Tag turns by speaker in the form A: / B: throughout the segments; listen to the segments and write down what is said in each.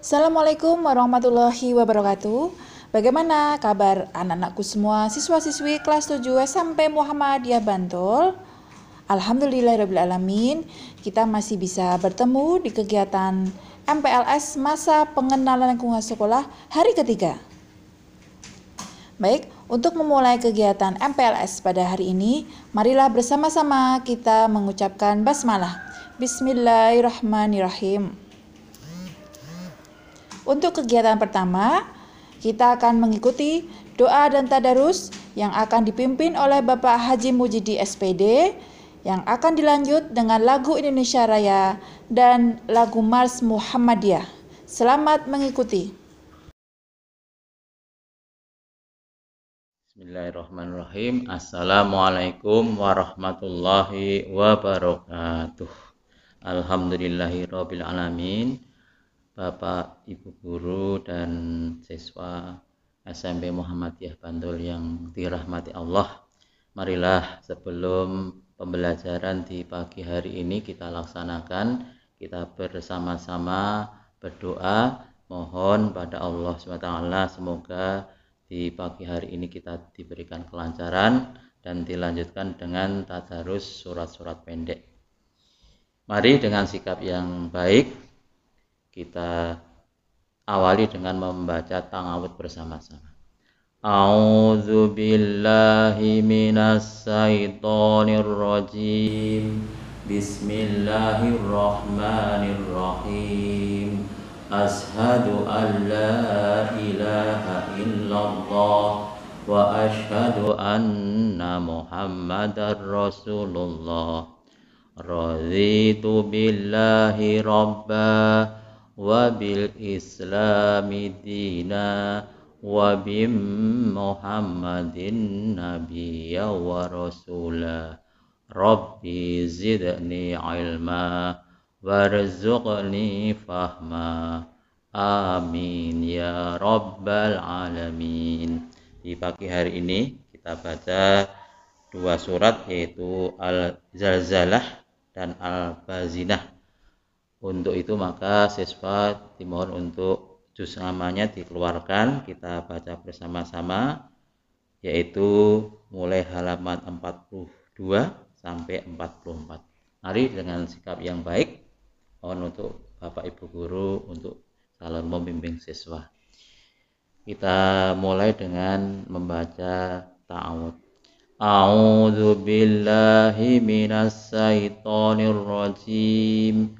A: Assalamualaikum warahmatullahi wabarakatuh. Bagaimana kabar anak-anakku semua siswa-siswi kelas 7 SMP Muhammadiyah Bantul? Alhamdulillahirrahmanirrahim kita masih bisa bertemu di kegiatan MPLS Masa Pengenalan Lingkungan Sekolah hari ketiga. Baik, untuk memulai kegiatan MPLS pada hari ini, marilah bersama-sama kita mengucapkan basmalah. Bismillahirrahmanirrahim. Untuk kegiatan pertama, kita akan mengikuti doa dan tadarus yang akan dipimpin oleh Bapak Haji Mujidi SPD yang akan dilanjut dengan lagu Indonesia Raya dan lagu Mars Muhammadiyah. Selamat mengikuti.
B: Bismillahirrahmanirrahim. Assalamualaikum warahmatullahi wabarakatuh. Alhamdulillahirabbil alamin. Bapak, Ibu guru dan siswa SMP Muhammadiyah Bantul yang dirahmati Allah. Marilah sebelum pembelajaran di pagi hari ini kita laksanakan, kita bersama-sama berdoa mohon pada Allah SWT semoga di pagi hari ini kita diberikan kelancaran dan dilanjutkan dengan tadarus surat-surat pendek Mari dengan sikap yang baik kita awali dengan membaca tangawud bersama-sama. A'udzu billahi minas syaitonir rajim. Bismillahirrahmanirrahim. Ashhadu an la ilaha illallah wa ashhadu anna Muhammadar Rasulullah. Raditu billahi rabba bim muhammadin nabiyya wa rasula Rabbi zidni ilma warzuqni fahma Amin ya rabbal alamin Di pagi hari ini kita baca dua surat yaitu Al-Zalzalah dan al-bazinah. Untuk itu maka siswa dimohon untuk juz namanya dikeluarkan kita baca bersama-sama yaitu mulai halaman 42 sampai 44. Mari dengan sikap yang baik mohon untuk Bapak Ibu guru untuk calon membimbing siswa. Kita mulai dengan membaca ta'awud. A'udzu billahi minasy syaithanir rajim.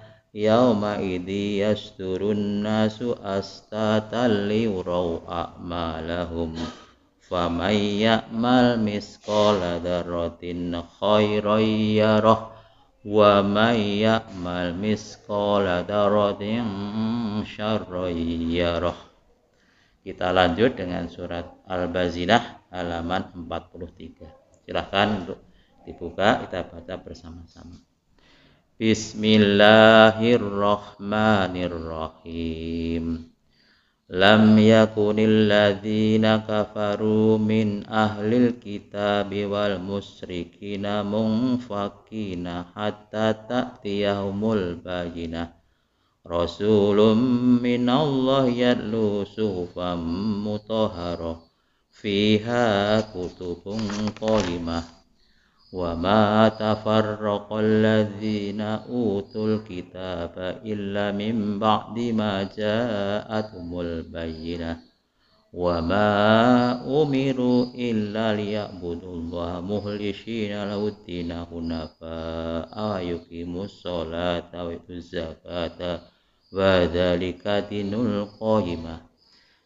B: yauma idhi yasturun nasu astatal liyuraw a'malahum. Faman ya'mal misqala dzarratin khairan yarah. Wa man ya'mal misqala dzarratin syarran yarah. Kita lanjut dengan surat Al-Bazilah halaman 43 silahkan untuk dibuka kita baca bersama-sama. Bismillahirrahmanirrahim. Lam yakunil ladzina kafaru min ahlil kitabi wal musyrikina munfakina hatta ta'tiyahumul bayinah. Rasulun min Allah yadlu suhufam mutahharah fiha kutubun qalimah وما تفرق الذين أوتوا الكتاب إلا من بعد ما جاءتهم البينة وما أمروا إلا ليعبدوا الله مخلصين له الدين حنفاء ويقيموا الصلاة ويؤتوا الزكاة وذلك دين القيمة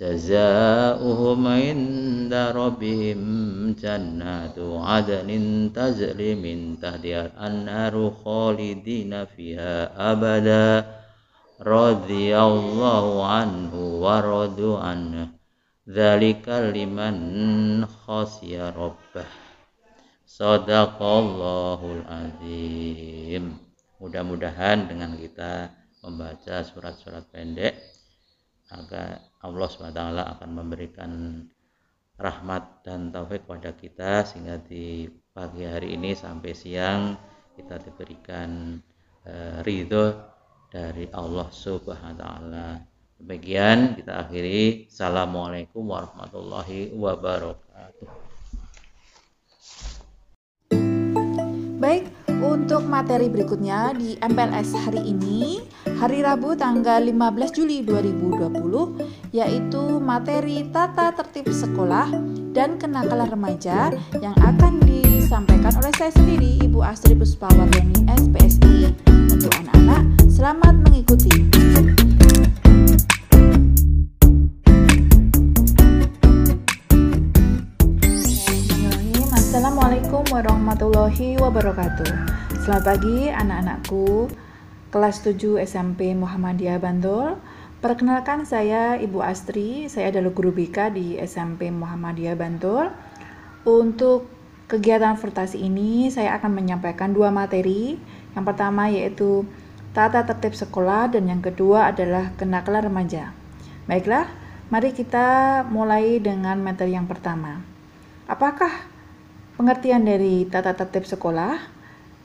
B: جزاؤهم عند ربهم جنات عدن تجري من تحتها الأنهار خالدين فيها أبدا رضي الله عنه ورضوا عنه ذلك لمن خشي ربه Sadaqallahul azim. Mudah-mudahan dengan kita membaca surat-surat pendek maka Allah SWT akan memberikan rahmat dan taufik kepada kita sehingga di pagi hari ini sampai siang kita diberikan uh, ridho dari Allah Subhanahu wa taala. Demikian kita akhiri. Assalamualaikum warahmatullahi wabarakatuh.
A: Baik, untuk materi berikutnya di MPLS hari ini, hari Rabu tanggal 15 Juli 2020, yaitu materi tata tertib sekolah dan kenakalan remaja yang akan disampaikan oleh saya sendiri, Ibu Astri Puspawardani, SPSI. Untuk anak-anak, selamat mengikuti. Assalamualaikum warahmatullahi wabarakatuh. Selamat pagi anak-anakku. Kelas 7 SMP Muhammadiyah Bantul. Perkenalkan saya Ibu Astri. Saya adalah guru BK di SMP Muhammadiyah Bantul. Untuk kegiatan furtasi ini Saya akan menyampaikan dua materi. Yang pertama yaitu Tata tertib sekolah Dan yang kedua adalah kenakalan remaja. Baiklah, mari kita mulai dengan materi yang pertama. Apakah Pengertian dari tata tertib sekolah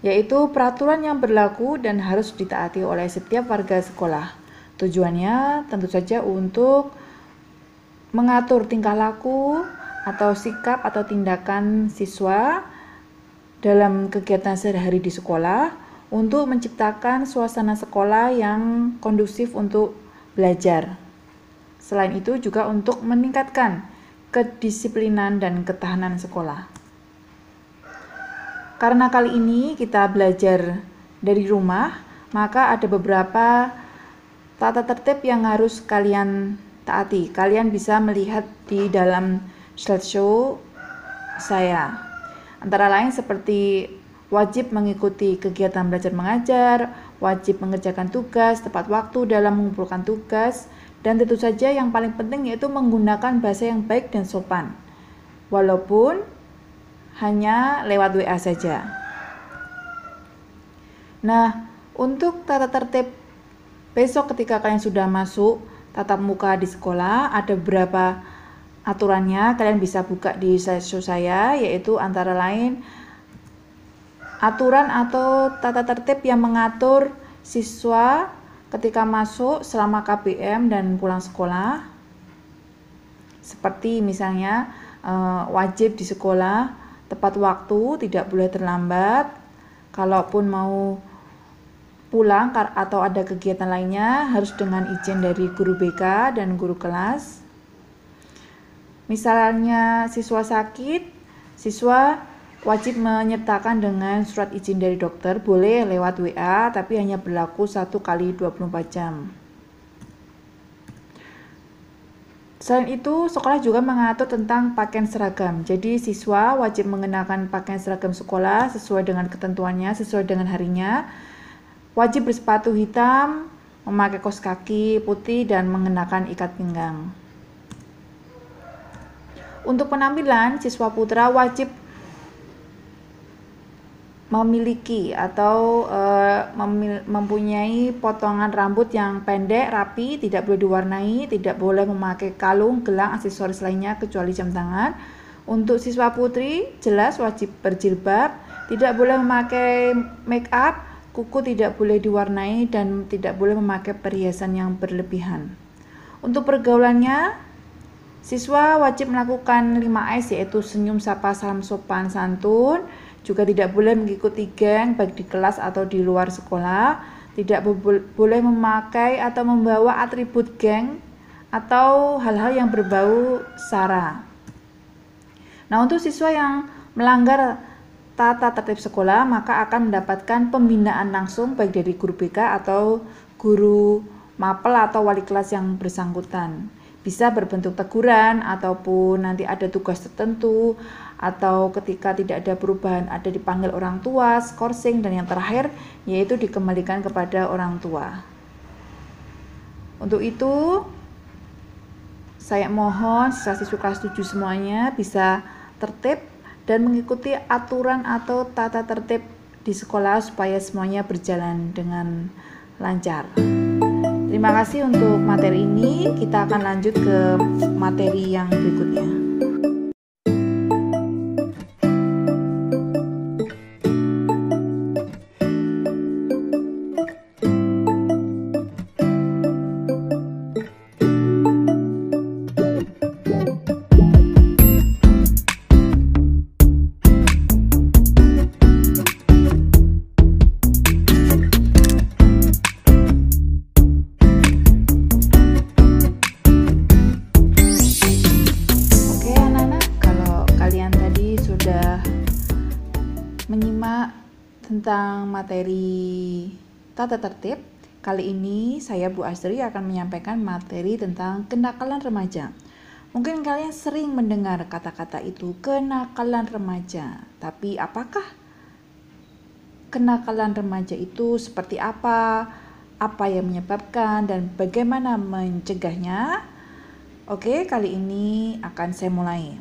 A: yaitu peraturan yang berlaku dan harus ditaati oleh setiap warga sekolah. Tujuannya tentu saja untuk mengatur tingkah laku atau sikap atau tindakan siswa dalam kegiatan sehari-hari di sekolah untuk menciptakan suasana sekolah yang kondusif untuk belajar. Selain itu juga untuk meningkatkan kedisiplinan dan ketahanan sekolah. Karena kali ini kita belajar dari rumah, maka ada beberapa tata tertib yang harus kalian taati. Kalian bisa melihat di dalam slideshow saya. Antara lain seperti wajib mengikuti kegiatan belajar mengajar, wajib mengerjakan tugas tepat waktu dalam mengumpulkan tugas, dan tentu saja yang paling penting yaitu menggunakan bahasa yang baik dan sopan. Walaupun hanya lewat WA saja. Nah, untuk tata tertib besok ketika kalian sudah masuk tatap muka di sekolah, ada beberapa aturannya. Kalian bisa buka di slideshow saya, yaitu antara lain aturan atau tata tertib yang mengatur siswa ketika masuk selama KBM dan pulang sekolah. Seperti misalnya eh, wajib di sekolah tepat waktu, tidak boleh terlambat. Kalaupun mau pulang atau ada kegiatan lainnya harus dengan izin dari guru BK dan guru kelas. Misalnya siswa sakit, siswa wajib menyertakan dengan surat izin dari dokter, boleh lewat WA tapi hanya berlaku 1 kali 24 jam. Selain itu, sekolah juga mengatur tentang pakaian seragam. Jadi, siswa wajib mengenakan pakaian seragam sekolah sesuai dengan ketentuannya, sesuai dengan harinya. Wajib bersepatu hitam, memakai kos kaki putih, dan mengenakan ikat pinggang. Untuk penampilan, siswa putra wajib memiliki atau uh, mempunyai potongan rambut yang pendek, rapi, tidak boleh diwarnai, tidak boleh memakai kalung, gelang, aksesoris lainnya kecuali jam tangan. Untuk siswa putri jelas wajib berjilbab, tidak boleh memakai make up, kuku tidak boleh diwarnai dan tidak boleh memakai perhiasan yang berlebihan. Untuk pergaulannya, siswa wajib melakukan 5S yaitu senyum, sapa, salam sopan, santun, juga tidak boleh mengikuti geng baik di kelas atau di luar sekolah, tidak boleh memakai atau membawa atribut geng atau hal-hal yang berbau sara. Nah, untuk siswa yang melanggar tata tertib sekolah, maka akan mendapatkan pembinaan langsung baik dari guru BK atau guru mapel atau wali kelas yang bersangkutan. Bisa berbentuk teguran ataupun nanti ada tugas tertentu atau ketika tidak ada perubahan ada dipanggil orang tua, skorsing dan yang terakhir yaitu dikembalikan kepada orang tua. Untuk itu saya mohon siswa-siswa kelas 7 semuanya bisa tertib dan mengikuti aturan atau tata tertib di sekolah supaya semuanya berjalan dengan lancar. Terima kasih untuk materi ini. Kita akan lanjut ke materi yang berikutnya. Tata tertib. Kali ini saya Bu Astri akan menyampaikan materi tentang kenakalan remaja. Mungkin kalian sering mendengar kata-kata itu kenakalan remaja. Tapi apakah kenakalan remaja itu seperti apa? Apa yang menyebabkan dan bagaimana mencegahnya? Oke, kali ini akan saya mulai.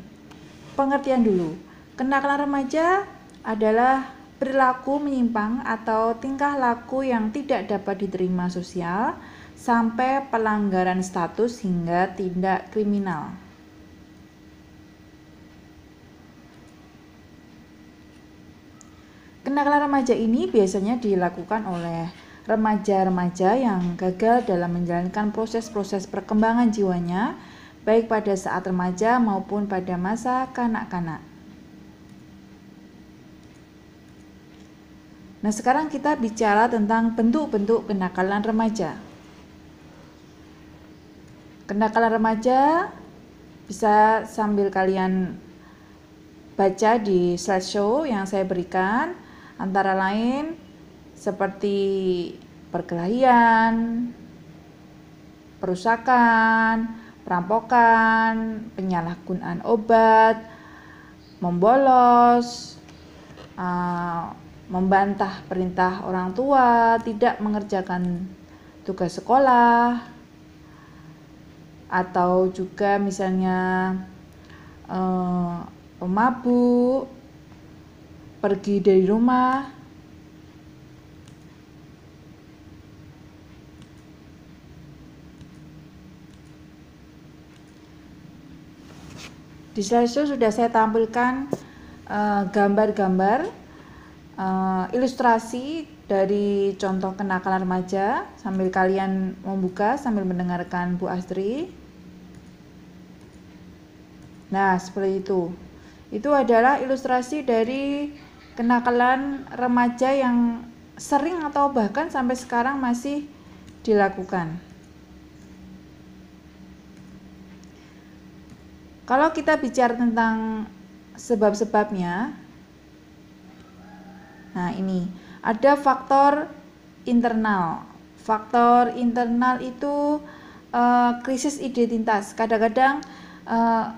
A: Pengertian dulu. Kenakalan remaja adalah perilaku menyimpang atau tingkah laku yang tidak dapat diterima sosial sampai pelanggaran status hingga tindak kriminal. Kenakalan remaja ini biasanya dilakukan oleh remaja-remaja yang gagal dalam menjalankan proses-proses perkembangan jiwanya, baik pada saat remaja maupun pada masa kanak-kanak. Nah, sekarang kita bicara tentang bentuk-bentuk kenakalan remaja. Kenakalan remaja bisa sambil kalian baca di slideshow yang saya berikan, antara lain seperti perkelahian, perusakan, perampokan, penyalahgunaan obat, membolos, uh, membantah perintah orang tua, tidak mengerjakan tugas sekolah, atau juga misalnya eh, pemabuk, pergi dari rumah. Di slide sudah saya tampilkan eh, gambar-gambar uh, uh, ilustrasi dari contoh kenakalan remaja sambil kalian membuka sambil mendengarkan Bu Astri. Nah, seperti itu. Itu adalah ilustrasi dari kenakalan remaja yang sering atau bahkan sampai sekarang masih dilakukan. Kalau kita bicara tentang sebab-sebabnya, Nah, ini ada faktor internal. Faktor internal itu uh, krisis identitas. Kadang-kadang uh,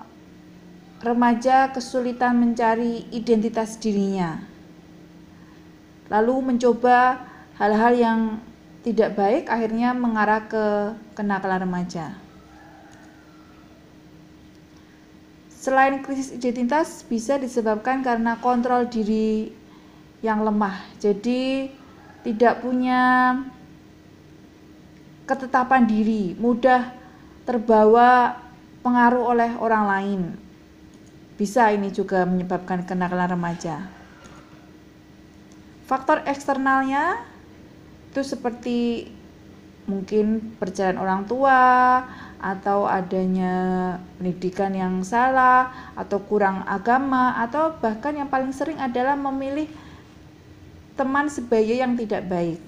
A: remaja kesulitan mencari identitas dirinya. Lalu mencoba hal-hal yang tidak baik akhirnya mengarah ke kenakalan remaja. Selain krisis identitas bisa disebabkan karena kontrol diri yang lemah. Jadi tidak punya ketetapan diri, mudah terbawa pengaruh oleh orang lain. Bisa ini juga menyebabkan kenakalan remaja. Faktor eksternalnya itu seperti mungkin perjalanan orang tua atau adanya pendidikan yang salah atau kurang agama atau bahkan yang paling sering adalah memilih teman sebaya yang tidak baik.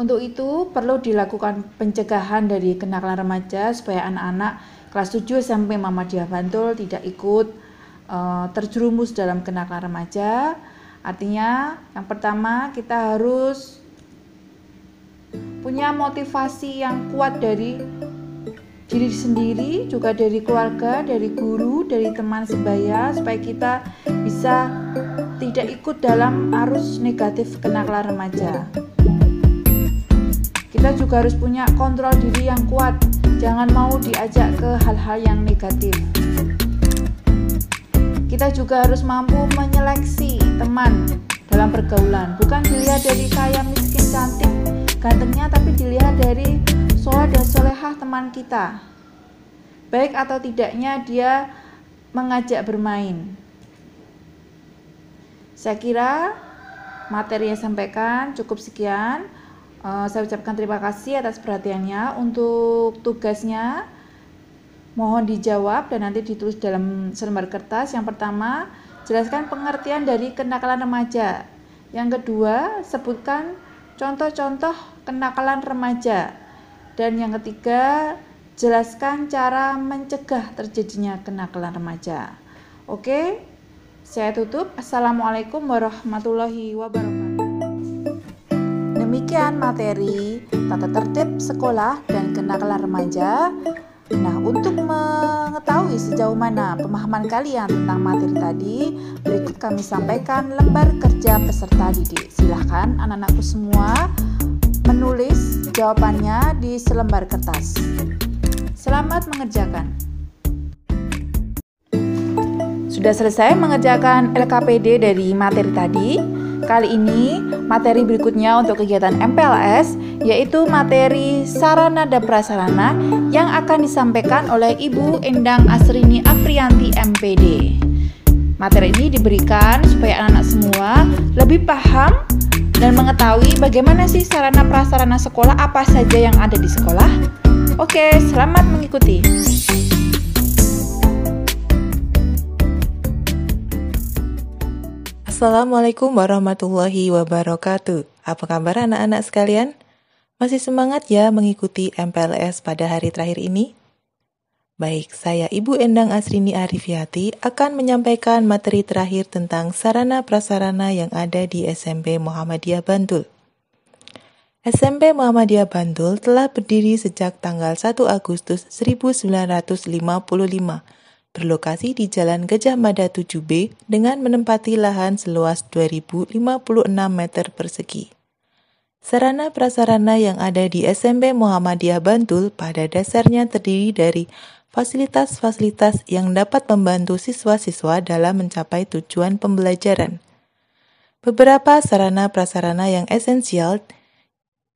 A: Untuk itu perlu dilakukan pencegahan dari kenakalan remaja supaya anak-anak kelas 7 sampai Muhammadiyah Bantul tidak ikut uh, terjerumus dalam kenakalan remaja. Artinya, yang pertama kita harus punya motivasi yang kuat dari diri sendiri, juga dari keluarga, dari guru, dari teman sebaya, supaya kita bisa tidak ikut dalam arus negatif kenakalan remaja. Kita juga harus punya kontrol diri yang kuat, jangan mau diajak ke hal-hal yang negatif. Kita juga harus mampu menyeleksi teman dalam pergaulan, bukan dilihat dari kaya miskin cantik gantengnya, tapi dilihat dari soleh dan solehah teman kita. Baik atau tidaknya dia mengajak bermain. Saya kira materi yang sampaikan cukup sekian. Uh, saya ucapkan terima kasih atas perhatiannya. Untuk tugasnya, Mohon dijawab dan nanti ditulis dalam selembar kertas. Yang pertama, jelaskan pengertian dari kenakalan remaja. Yang kedua, sebutkan contoh-contoh kenakalan remaja. Dan yang ketiga, jelaskan cara mencegah terjadinya kenakalan remaja. Oke, saya tutup. Assalamualaikum warahmatullahi wabarakatuh. Demikian materi tata tertib sekolah dan kenakalan remaja. Nah, untuk mengetahui sejauh mana pemahaman kalian tentang materi tadi, berikut kami sampaikan lembar kerja peserta didik. Silahkan anak-anakku semua menulis jawabannya di selembar kertas. Selamat mengerjakan. Sudah selesai mengerjakan LKPD dari materi tadi? Kali ini materi berikutnya untuk kegiatan MPLS yaitu materi sarana dan prasarana yang akan disampaikan oleh Ibu Endang Asrini Aprianti MPD. Materi ini diberikan supaya anak-anak semua lebih paham dan mengetahui bagaimana sih sarana prasarana sekolah apa saja yang ada di sekolah. Oke, selamat mengikuti.
C: Assalamualaikum warahmatullahi wabarakatuh. Apa kabar anak-anak sekalian? Masih semangat ya mengikuti MPLS pada hari terakhir ini? Baik, saya Ibu Endang Asrini Arifiati akan menyampaikan materi terakhir tentang sarana prasarana yang ada di SMP Muhammadiyah Bantul. SMP Muhammadiyah Bantul telah berdiri sejak tanggal 1 Agustus 1955 berlokasi di Jalan Gajah Mada 7B dengan menempati lahan seluas 2056 meter persegi. Sarana prasarana yang ada di SMP Muhammadiyah Bantul pada dasarnya terdiri dari fasilitas-fasilitas yang dapat membantu siswa-siswa dalam mencapai tujuan pembelajaran. Beberapa sarana prasarana yang esensial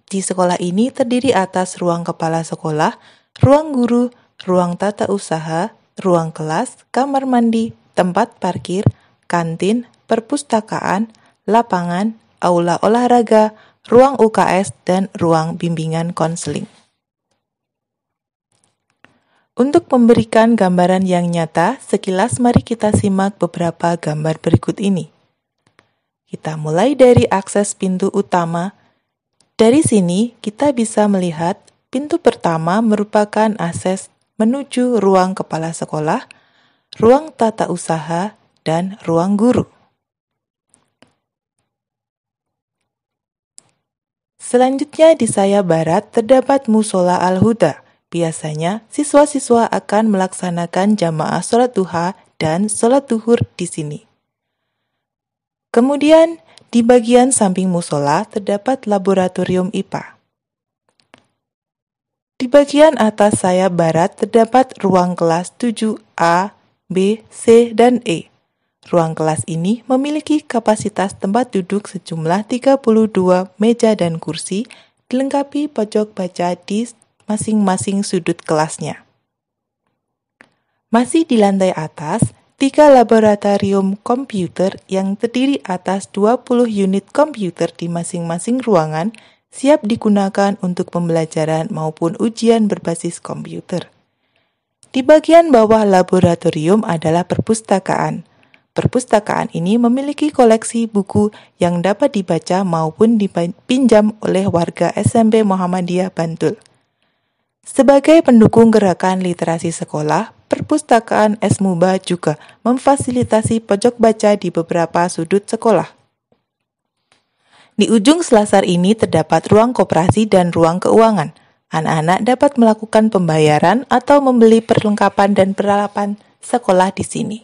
C: di sekolah ini terdiri atas ruang kepala sekolah, ruang guru, ruang tata usaha, ruang kelas, kamar mandi, tempat parkir, kantin, perpustakaan, lapangan, aula olahraga, ruang UKS, dan ruang bimbingan konseling. Untuk memberikan gambaran yang nyata, sekilas mari kita simak beberapa gambar berikut ini. Kita mulai dari akses pintu utama. Dari sini, kita bisa melihat pintu pertama merupakan akses menuju ruang kepala sekolah, ruang tata usaha, dan ruang guru. Selanjutnya di saya barat terdapat Musola Al-Huda. Biasanya siswa-siswa akan melaksanakan jamaah sholat duha dan sholat duhur di sini. Kemudian di bagian samping musola terdapat laboratorium IPA. Di bagian atas sayap barat terdapat ruang kelas 7A, B, C, dan E. Ruang kelas ini memiliki kapasitas tempat duduk sejumlah 32 meja dan kursi, dilengkapi pojok baca di masing-masing sudut kelasnya. Masih di lantai atas, tiga laboratorium komputer yang terdiri atas 20 unit komputer di masing-masing ruangan siap digunakan untuk pembelajaran maupun ujian berbasis komputer. Di bagian bawah laboratorium adalah perpustakaan. Perpustakaan ini memiliki koleksi buku yang dapat dibaca maupun dipinjam oleh warga SMP Muhammadiyah Bantul. Sebagai pendukung gerakan literasi sekolah, perpustakaan Esmuba juga memfasilitasi pojok baca di beberapa sudut sekolah. Di ujung selasar ini terdapat ruang koperasi dan ruang keuangan. Anak-anak dapat melakukan pembayaran atau membeli perlengkapan dan peralatan sekolah di sini.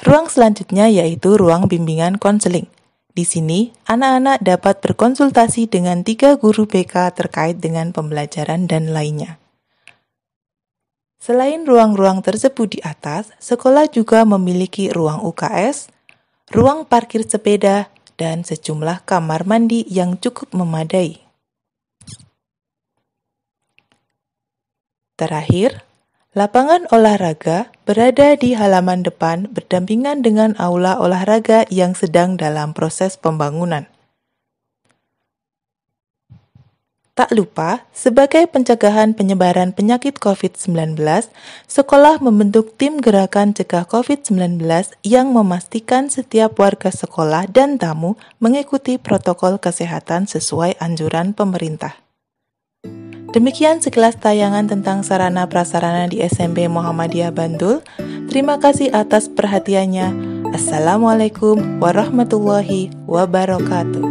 C: Ruang selanjutnya yaitu ruang bimbingan konseling. Di sini, anak-anak dapat berkonsultasi dengan tiga guru BK terkait dengan pembelajaran dan lainnya. Selain ruang-ruang tersebut di atas, sekolah juga memiliki ruang UKS, ruang parkir sepeda, dan sejumlah kamar mandi yang cukup memadai. Terakhir, Lapangan olahraga berada di halaman depan berdampingan dengan aula olahraga yang sedang dalam proses pembangunan. Tak lupa, sebagai pencegahan penyebaran penyakit COVID-19, sekolah membentuk tim gerakan cegah COVID-19 yang memastikan setiap warga sekolah dan tamu mengikuti protokol kesehatan sesuai anjuran pemerintah. Demikian sekilas tayangan tentang sarana prasarana di SMP Muhammadiyah Bantul. Terima kasih atas perhatiannya. Assalamualaikum warahmatullahi wabarakatuh.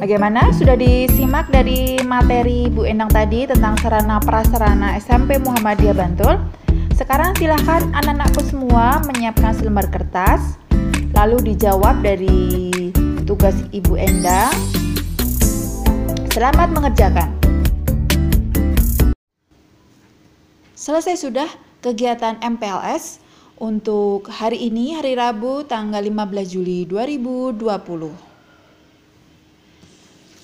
A: Bagaimana? Sudah disimak dari materi Bu Endang tadi tentang sarana prasarana SMP Muhammadiyah Bantul? Sekarang silahkan anak-anakku semua menyiapkan selembar kertas, lalu dijawab dari tugas Ibu Endang Selamat mengerjakan. Selesai sudah kegiatan MPLS untuk hari ini hari Rabu tanggal 15 Juli 2020.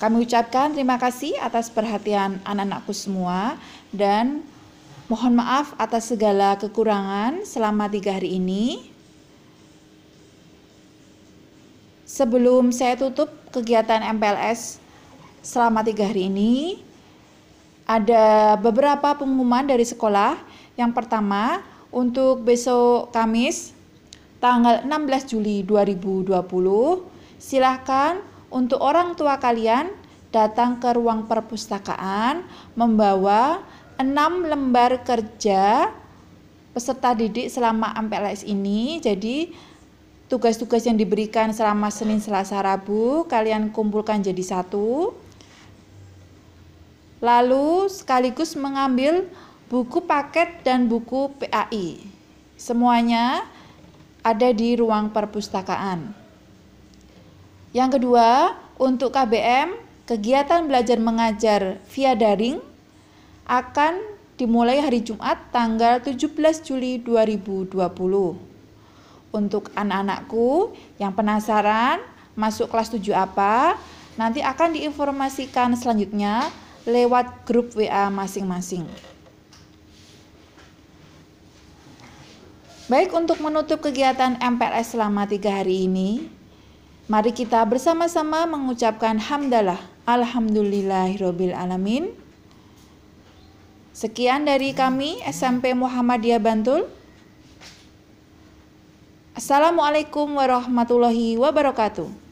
A: Kami ucapkan terima kasih atas perhatian anak-anakku semua dan mohon maaf atas segala kekurangan selama tiga hari ini. Sebelum saya tutup kegiatan MPLS selama tiga hari ini ada beberapa pengumuman dari sekolah. Yang pertama, untuk besok Kamis tanggal 16 Juli 2020, silahkan untuk orang tua kalian datang ke ruang perpustakaan membawa 6 lembar kerja peserta didik selama MPLS ini. Jadi tugas-tugas yang diberikan selama Senin, Selasa, Rabu kalian kumpulkan jadi satu lalu sekaligus mengambil buku paket dan buku PAI. Semuanya ada di ruang perpustakaan. Yang kedua, untuk KBM, kegiatan belajar mengajar via daring akan dimulai hari Jumat tanggal 17 Juli 2020. Untuk anak-anakku yang penasaran masuk kelas 7 apa, nanti akan diinformasikan selanjutnya lewat grup WA masing-masing. Baik untuk menutup kegiatan MPLS selama tiga hari ini, mari kita bersama-sama mengucapkan hamdalah alhamdulillahirobbil alamin. Sekian dari kami SMP Muhammadiyah Bantul. Assalamualaikum warahmatullahi wabarakatuh.